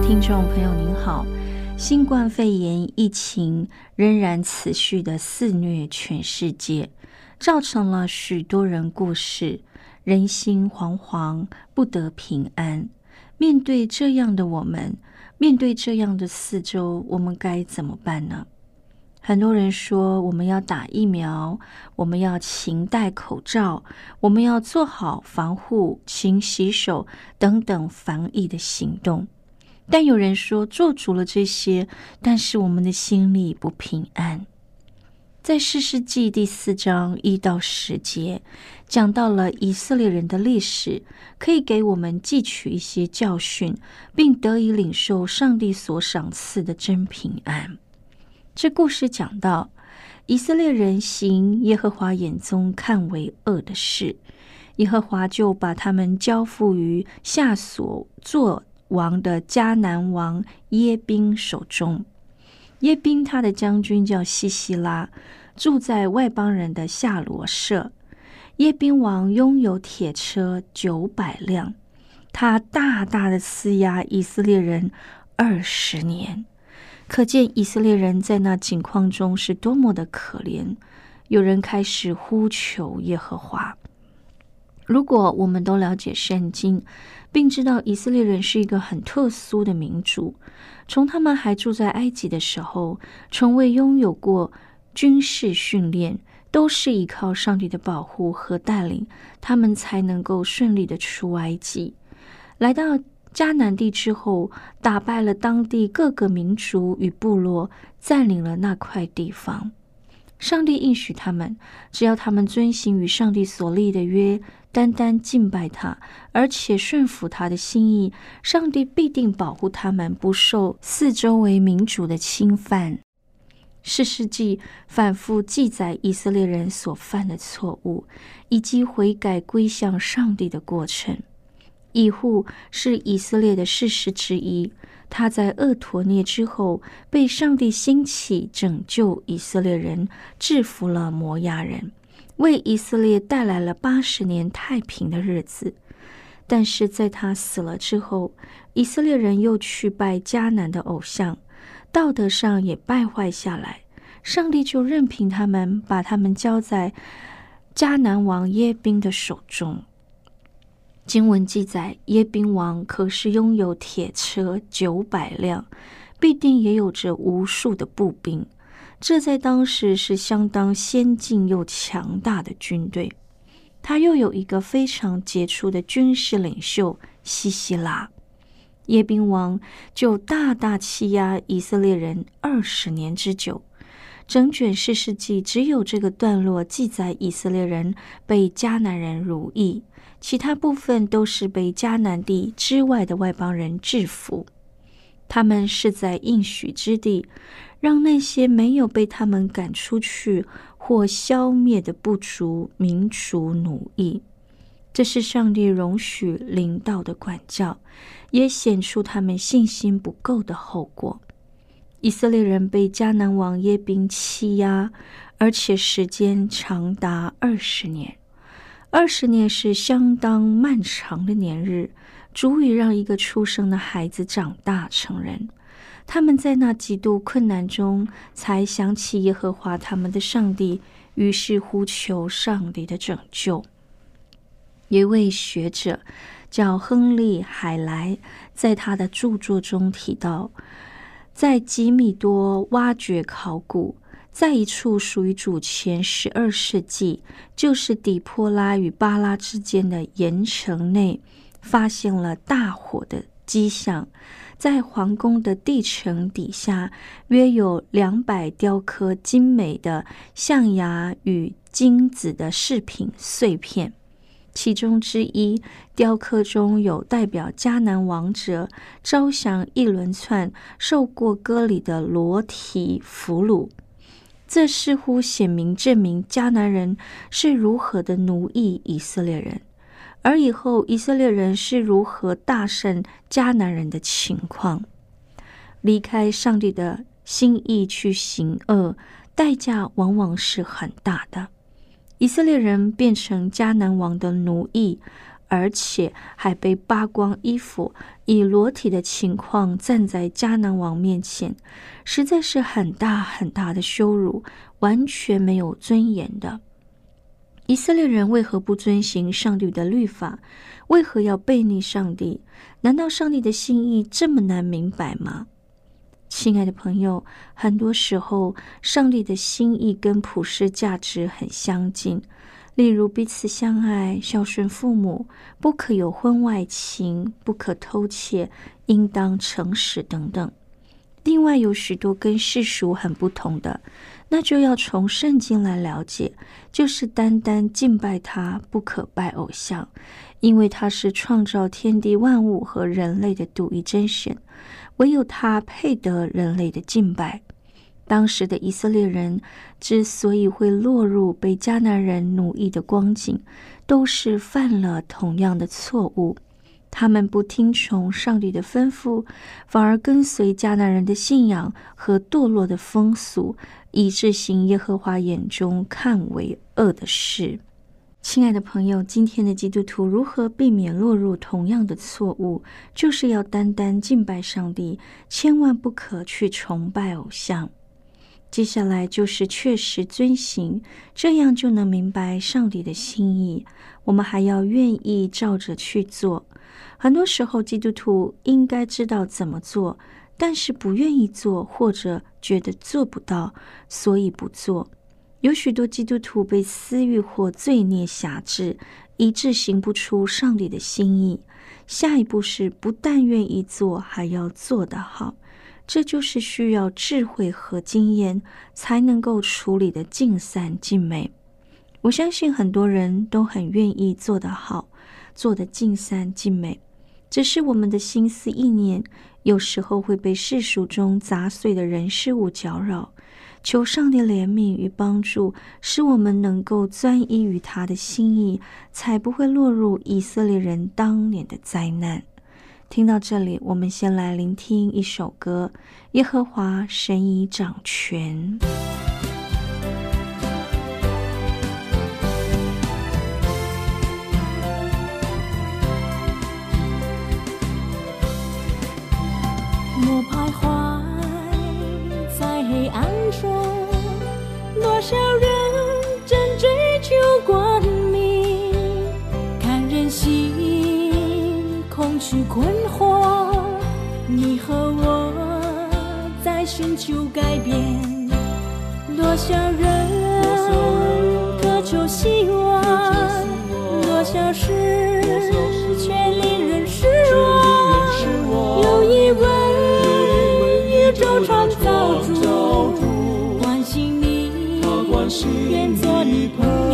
听众朋友，您好。新冠肺炎疫情仍然持续的肆虐全世界，造成了许多人过世，人心惶惶，不得平安。面对这样的我们，面对这样的四周，我们该怎么办呢？很多人说，我们要打疫苗，我们要勤戴口罩，我们要做好防护、勤洗手等等防疫的行动。但有人说做足了这些，但是我们的心里不平安。在四世纪第四章一到十节，讲到了以色列人的历史，可以给我们汲取一些教训，并得以领受上帝所赏赐的真平安。这故事讲到，以色列人行耶和华眼中看为恶的事，耶和华就把他们交付于下所做。王的迦南王耶宾手中，耶宾他的将军叫西西拉，住在外邦人的夏罗舍。耶宾王拥有铁车九百辆，他大大的施压以色列人二十年，可见以色列人在那境况中是多么的可怜。有人开始呼求耶和华。如果我们都了解圣经，并知道以色列人是一个很特殊的民族，从他们还住在埃及的时候，从未拥有过军事训练，都是依靠上帝的保护和带领，他们才能够顺利的出埃及。来到迦南地之后，打败了当地各个民族与部落，占领了那块地方。上帝应许他们，只要他们遵行与上帝所立的约。单单敬拜他，而且顺服他的心意，上帝必定保护他们不受四周围民主的侵犯。四世纪反复记载以色列人所犯的错误，以及悔改归向上帝的过程。以户是以色列的事实之一，他在厄陀涅之后被上帝兴起拯救以色列人，制服了摩押人。为以色列带来了八十年太平的日子，但是在他死了之后，以色列人又去拜迦南的偶像，道德上也败坏下来。上帝就任凭他们，把他们交在迦南王耶宾的手中。经文记载，耶宾王可是拥有铁车九百辆，必定也有着无数的步兵。这在当时是相当先进又强大的军队，他又有一个非常杰出的军事领袖西西拉，耶宾王就大大欺压以色列人二十年之久。整卷四世纪只有这个段落记载以色列人被迦南人如意，其他部分都是被迦南地之外的外邦人制服。他们是在应许之地。让那些没有被他们赶出去或消灭的不足民族奴役，这是上帝容许领导的管教，也显出他们信心不够的后果。以色列人被迦南王耶宾欺压，而且时间长达二十年。二十年是相当漫长的年日，足以让一个出生的孩子长大成人。他们在那极度困难中，才想起耶和华他们的上帝，于是呼求上帝的拯救。一位学者叫亨利·海莱，在他的著作中提到，在吉米多挖掘考古，在一处属于主前十二世纪，就是底坡拉与巴拉之间的岩城内，发现了大火的迹象。在皇宫的地层底下，约有两百雕刻精美的象牙与金子的饰品碎片。其中之一，雕刻中有代表迦南王者招降一轮窜、受过割礼的裸体俘虏。这似乎显明证明迦南人是如何的奴役以色列人，而以后以色列人是如何大胜迦南人的情况。离开上帝的心意去行恶，代价往往是很大的。以色列人变成迦南王的奴役，而且还被扒光衣服，以裸体的情况站在迦南王面前，实在是很大很大的羞辱，完全没有尊严的。以色列人为何不遵行上帝的律法？为何要背逆上帝？难道上帝的心意这么难明白吗？亲爱的朋友，很多时候，上帝的心意跟普世价值很相近，例如彼此相爱、孝顺父母、不可有婚外情、不可偷窃、应当诚实等等。另外，有许多跟世俗很不同的，那就要从圣经来了解，就是单单敬拜他，不可拜偶像，因为他是创造天地万物和人类的独一真神。唯有他配得人类的敬拜。当时的以色列人之所以会落入被迦南人奴役的光景，都是犯了同样的错误。他们不听从上帝的吩咐，反而跟随迦南人的信仰和堕落的风俗，以致行耶和华眼中看为恶的事。亲爱的朋友，今天的基督徒如何避免落入同样的错误？就是要单单敬拜上帝，千万不可去崇拜偶像。接下来就是确实遵行，这样就能明白上帝的心意。我们还要愿意照着去做。很多时候，基督徒应该知道怎么做，但是不愿意做，或者觉得做不到，所以不做。有许多基督徒被私欲或罪孽辖制，以致行不出上帝的心意。下一步是不但愿意做，还要做得好。这就是需要智慧和经验才能够处理的尽善尽美。我相信很多人都很愿意做得好，做得尽善尽美，只是我们的心思意念有时候会被世俗中杂碎的人事物搅扰。求上帝怜悯与帮助，使我们能够专一于他的心意，才不会落入以色列人当年的灾难。听到这里，我们先来聆听一首歌：《耶和华神已掌权》。少人正追求光明，看人心空虚困惑。你和我在寻求改变，多少人渴求希望，多少事愿做你朋友，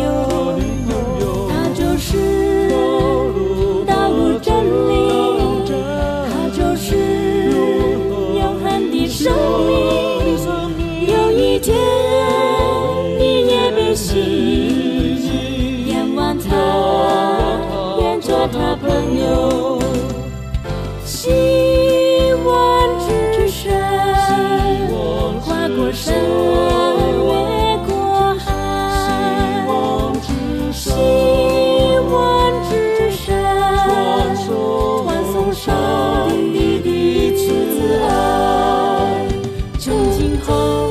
后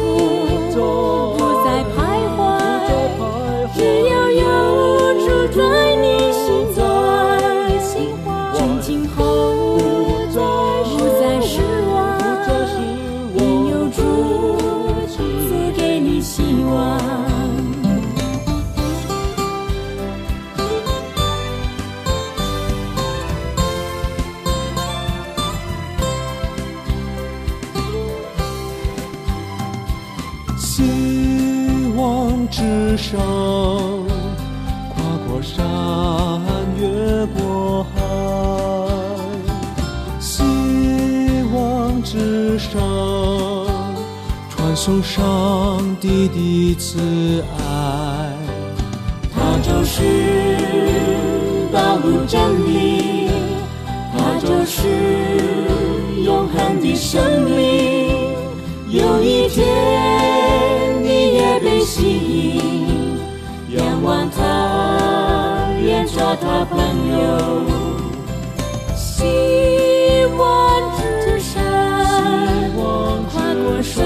传送上帝的慈爱。它就是道路真理，它就是永恒的生命。有一天，你也被吸引，仰望他，愿做他朋友。希望之山，跨过山，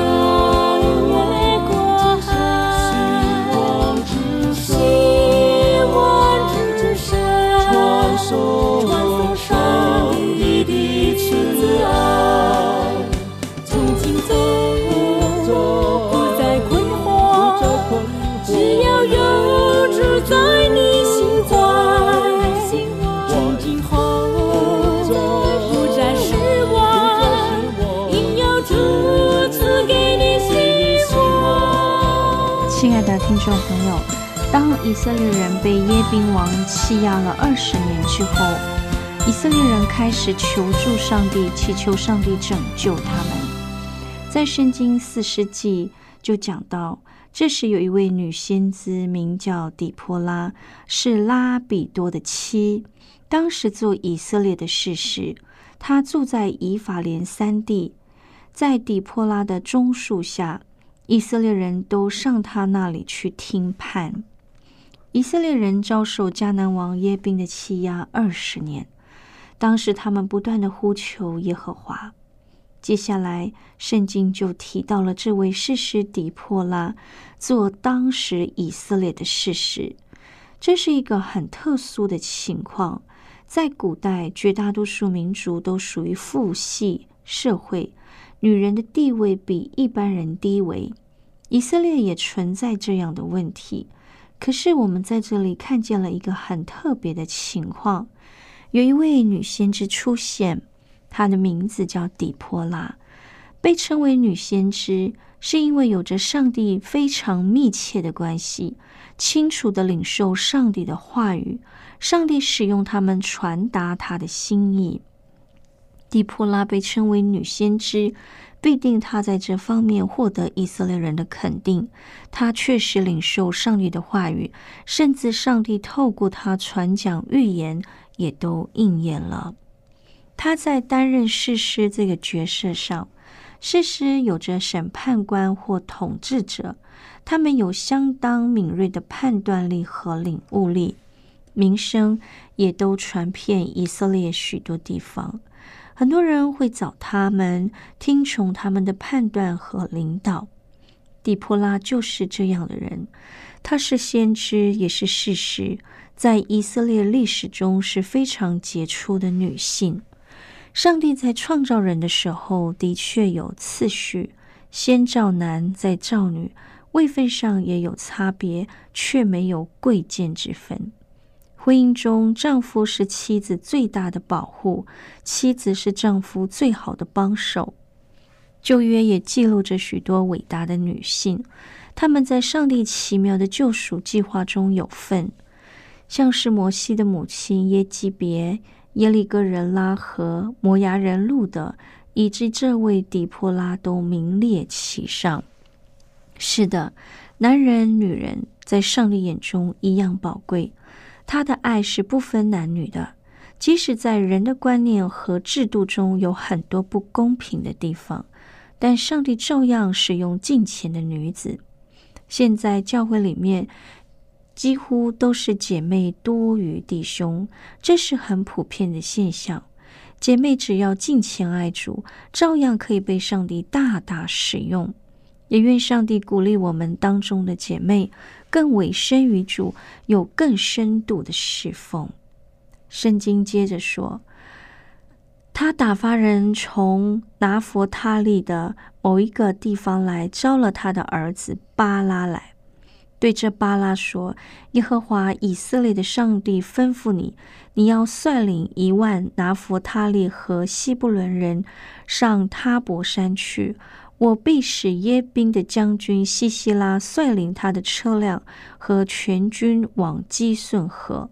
众朋友，当以色列人被耶宾王欺压了二十年之后，以色列人开始求助上帝，祈求上帝拯救他们。在圣经四世纪就讲到，这时有一位女先知，名叫底波拉，是拉比多的妻，当时做以色列的士师。她住在以法莲山地，在底波拉的棕树下，以色列人都上他那里去听判。以色列人遭受迦南王耶宾的欺压二十年，当时他们不断的呼求耶和华。接下来，圣经就提到了这位士师底波拉做当时以色列的事实。这是一个很特殊的情况。在古代，绝大多数民族都属于父系社会，女人的地位比一般人低微。以色列也存在这样的问题。可是，我们在这里看见了一个很特别的情况：有一位女先知出现。她的名字叫底波拉，被称为女先知，是因为有着上帝非常密切的关系，清楚的领受上帝的话语，上帝使用他们传达他的心意。底波拉被称为女先知，必定她在这方面获得以色列人的肯定。她确实领受上帝的话语，甚至上帝透过她传讲预言，也都应验了。她在担任士师这个角色上，士师有着审判官或统治者，他们有相当敏锐的判断力和领悟力，名声也都传遍以色列许多地方。很多人会找他们，听从他们的判断和领导。底波拉就是这样的人，他是先知，也是事实，在以色列历史中是非常杰出的女性。上帝在创造人的时候，的确有次序，先造男，再造女，位分上也有差别，却没有贵贱之分。婚姻中，丈夫是妻子最大的保护，妻子是丈夫最好的帮手。旧约也记录着许多伟大的女性，她们在上帝奇妙的救赎计划中有份，像是摩西的母亲耶基别。耶利哥人拉和摩崖人路的，以及这位底波拉都名列其上。是的，男人、女人在上帝眼中一样宝贵。他的爱是不分男女的，即使在人的观念和制度中有很多不公平的地方，但上帝照样使用近前的女子。现在教会里面。几乎都是姐妹多于弟兄，这是很普遍的现象。姐妹只要敬虔爱主，照样可以被上帝大大使用。也愿上帝鼓励我们当中的姐妹更委身于主，有更深度的侍奉。圣经接着说，他打发人从拿佛他利的某一个地方来，招了他的儿子巴拉来。对这巴拉说：“耶和华以色列的上帝吩咐你，你要率领一万拿佛他利和希布伦人上他伯山去。我必使耶宾的将军西西拉率领他的车辆和全军往基顺河，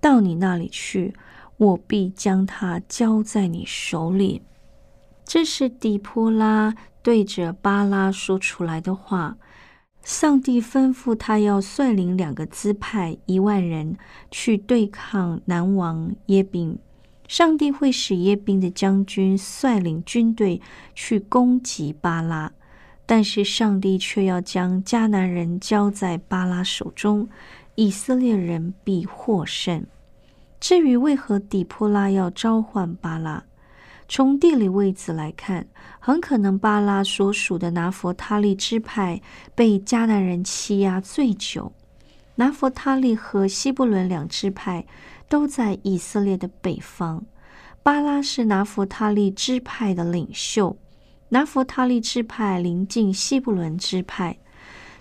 到你那里去。我必将他交在你手里。这是底波拉对着巴拉说出来的话。上帝吩咐他要率领两个支派一万人去对抗南王耶宾。上帝会使耶宾的将军率领军队去攻击巴拉，但是上帝却要将迦南人交在巴拉手中，以色列人必获胜。至于为何底波拉要召唤巴拉，从地理位置来看，很可能巴拉所属的拿佛他利支派被迦南人欺压最久。拿佛他利和西布伦两支派都在以色列的北方。巴拉是拿佛他利支派的领袖，拿佛他利支派临近西布伦支派，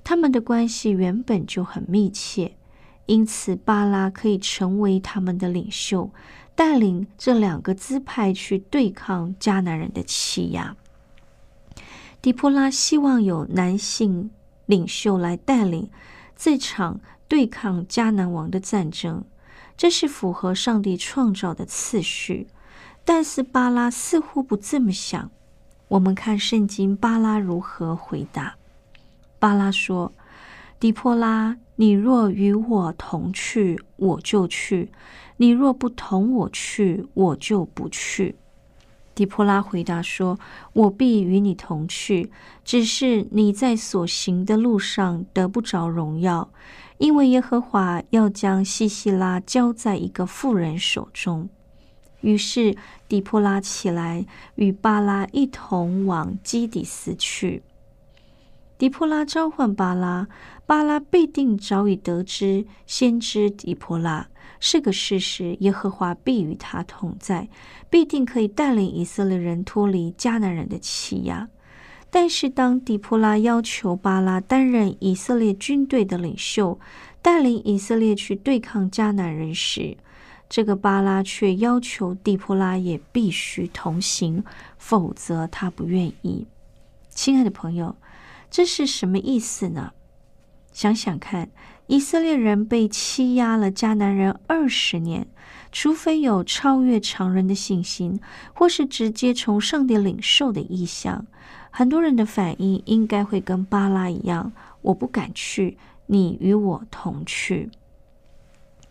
他们的关系原本就很密切。因此，巴拉可以成为他们的领袖，带领这两个支派去对抗迦南人的欺压。底波拉希望有男性领袖来带领这场对抗迦南王的战争，这是符合上帝创造的次序。但是巴拉似乎不这么想。我们看圣经，巴拉如何回答？巴拉说：“底波拉。”你若与我同去，我就去；你若不同我去，我就不去。底波拉回答说：“我必与你同去，只是你在所行的路上得不着荣耀，因为耶和华要将西西拉交在一个妇人手中。”于是底波拉起来，与巴拉一同往基底斯去。底波拉召唤巴拉，巴拉必定早已得知先知底波拉是个事实。耶和华必与他同在，必定可以带领以色列人脱离迦南人的欺压。但是，当底波拉要求巴拉担任以色列军队的领袖，带领以色列去对抗迦南人时，这个巴拉却要求底波拉也必须同行，否则他不愿意。亲爱的朋友。这是什么意思呢？想想看，以色列人被欺压了迦南人二十年，除非有超越常人的信心，或是直接从上帝领受的意向，很多人的反应应该会跟巴拉一样：我不敢去，你与我同去。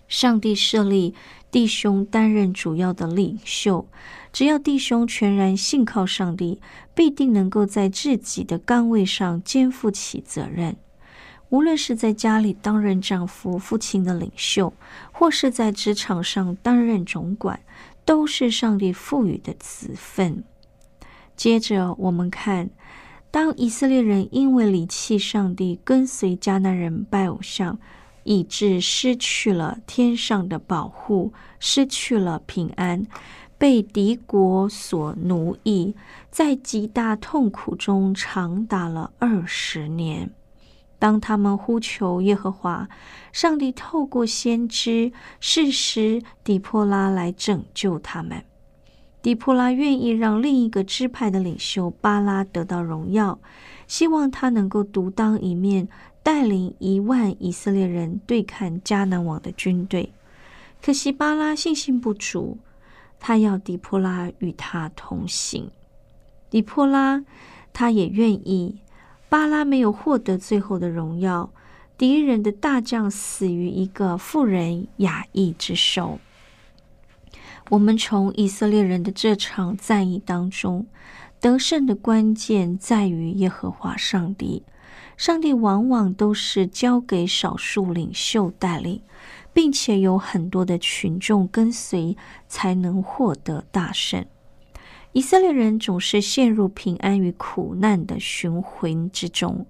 上帝设立弟兄担任主要的领袖。只要弟兄全然信靠上帝，必定能够在自己的岗位上肩负起责任。无论是在家里担任丈夫、父亲的领袖，或是在职场上担任总管，都是上帝赋予的子分。接着，我们看，当以色列人因为离弃上帝，跟随迦南人拜偶像，以致失去了天上的保护，失去了平安。被敌国所奴役，在极大痛苦中长达了二十年。当他们呼求耶和华，上帝透过先知誓师底波拉来拯救他们。底波拉愿意让另一个支派的领袖巴拉得到荣耀，希望他能够独当一面，带领一万以色列人对抗迦南王的军队。可惜巴拉信心不足。他要底波拉与他同行，底波拉他也愿意。巴拉没有获得最后的荣耀，敌人的大将死于一个妇人雅意之手。我们从以色列人的这场战役当中，得胜的关键在于耶和华上帝。上帝往往都是交给少数领袖带领。并且有很多的群众跟随，才能获得大胜。以色列人总是陷入平安与苦难的循环之中。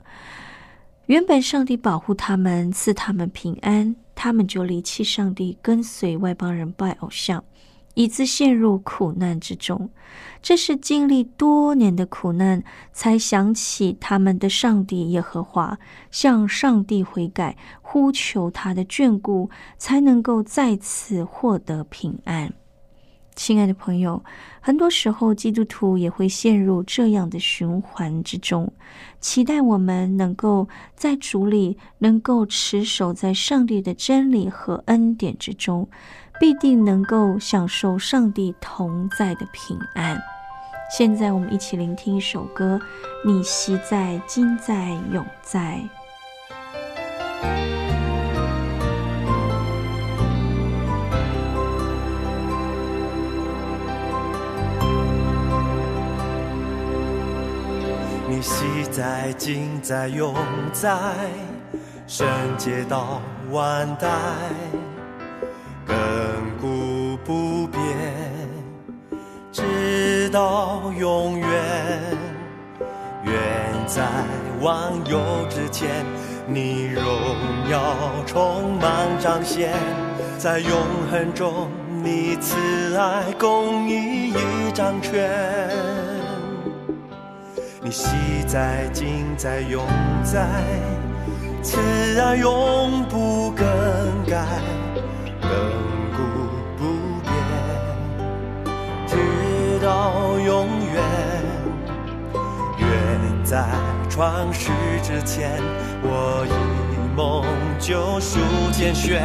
原本上帝保护他们，赐他们平安，他们就离弃上帝，跟随外邦人拜偶像。以致陷入苦难之中，这是经历多年的苦难，才想起他们的上帝耶和华，向上帝悔改，呼求他的眷顾，才能够再次获得平安。亲爱的朋友，很多时候基督徒也会陷入这样的循环之中，期待我们能够在主里能够持守在上帝的真理和恩典之中，必定能够享受上帝同在的平安。现在，我们一起聆听一首歌：你昔在，今在，永在。昔在，今在，永在，圣洁到万代，亘古不变，直到永远。远在万有之前，你荣耀充满彰显，在永恒中，你慈爱公义已掌权。昔在，今在，永在，慈爱永不更改，亘古不变，直到永远。远在创世之前，我以梦救赎拣选，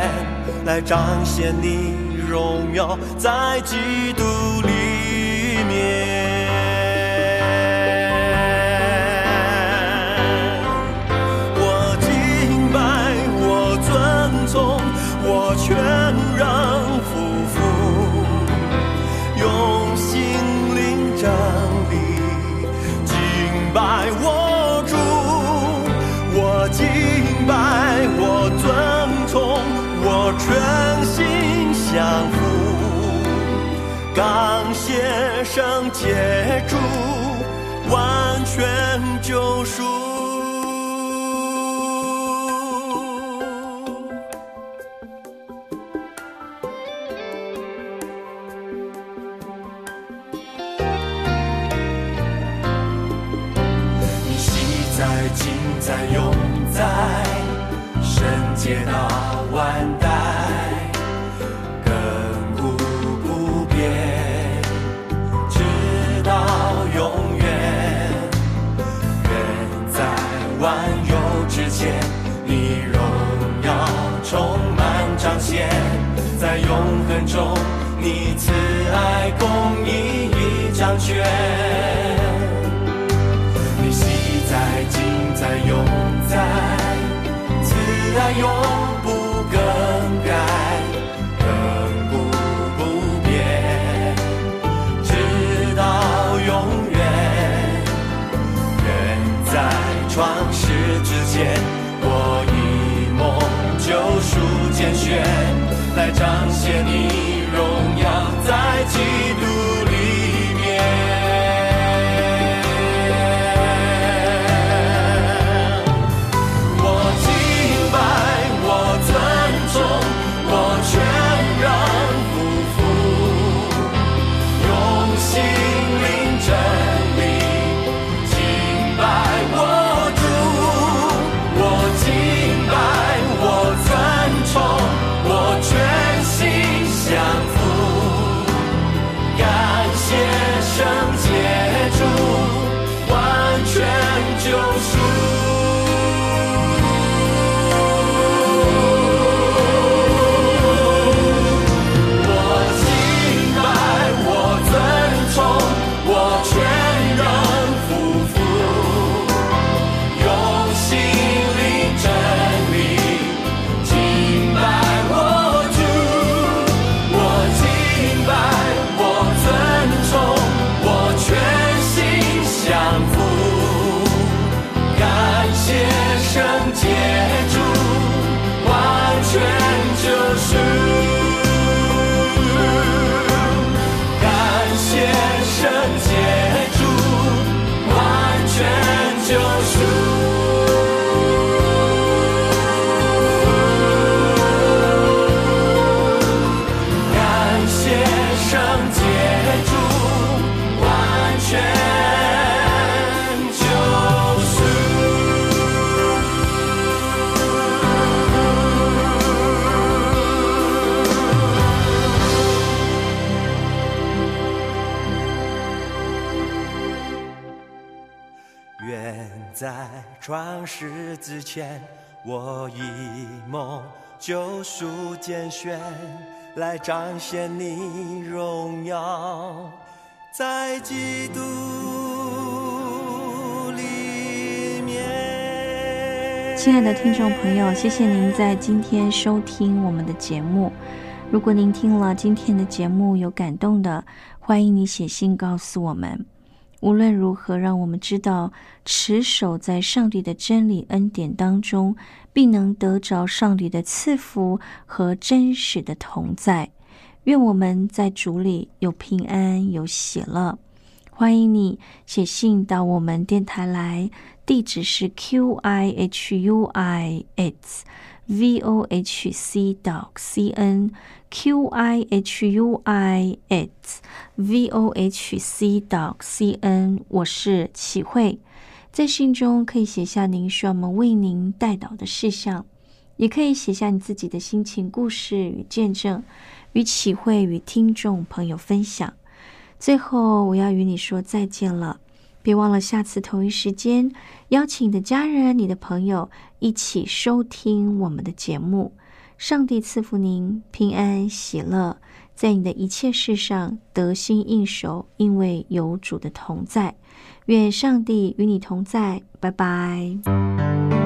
来彰显你荣耀，在基督里面。全然夫妇，用心灵站立敬拜我主，我敬拜我尊崇，我全心降服，感谢圣洁主，完全救赎。爱尽在永在，圣洁到万代，亘古不变，直到永远。愿在万有之前，你荣耀充满彰显，在永恒中，你慈爱公义已张权。在永在，慈爱永不更改，亘古不变，直到永远。人在创世之前，我以梦救赎见血，来彰显你荣耀，在基督。在创世之前，我以梦救赎拣选，来彰显你荣耀，在基督里面。亲爱的听众朋友，谢谢您在今天收听我们的节目。如果您听了今天的节目有感动的，欢迎你写信告诉我们。无论如何，让我们知道持守在上帝的真理恩典当中，必能得着上帝的赐福和真实的同在。愿我们在主里有平安有喜乐。欢迎你写信到我们电台来，地址是 q i h u i s v o h c dot c n。q i h u i s v o h c dot c n，我是启慧，在信中可以写下您需要我们为您带导的事项，也可以写下你自己的心情、故事与见证，与启慧与听众朋友分享。最后，我要与你说再见了，别忘了下次同一时间邀请你的家人、你的朋友一起收听我们的节目。上帝赐福您平安喜乐，在你的一切事上得心应手，因为有主的同在。愿上帝与你同在。拜拜。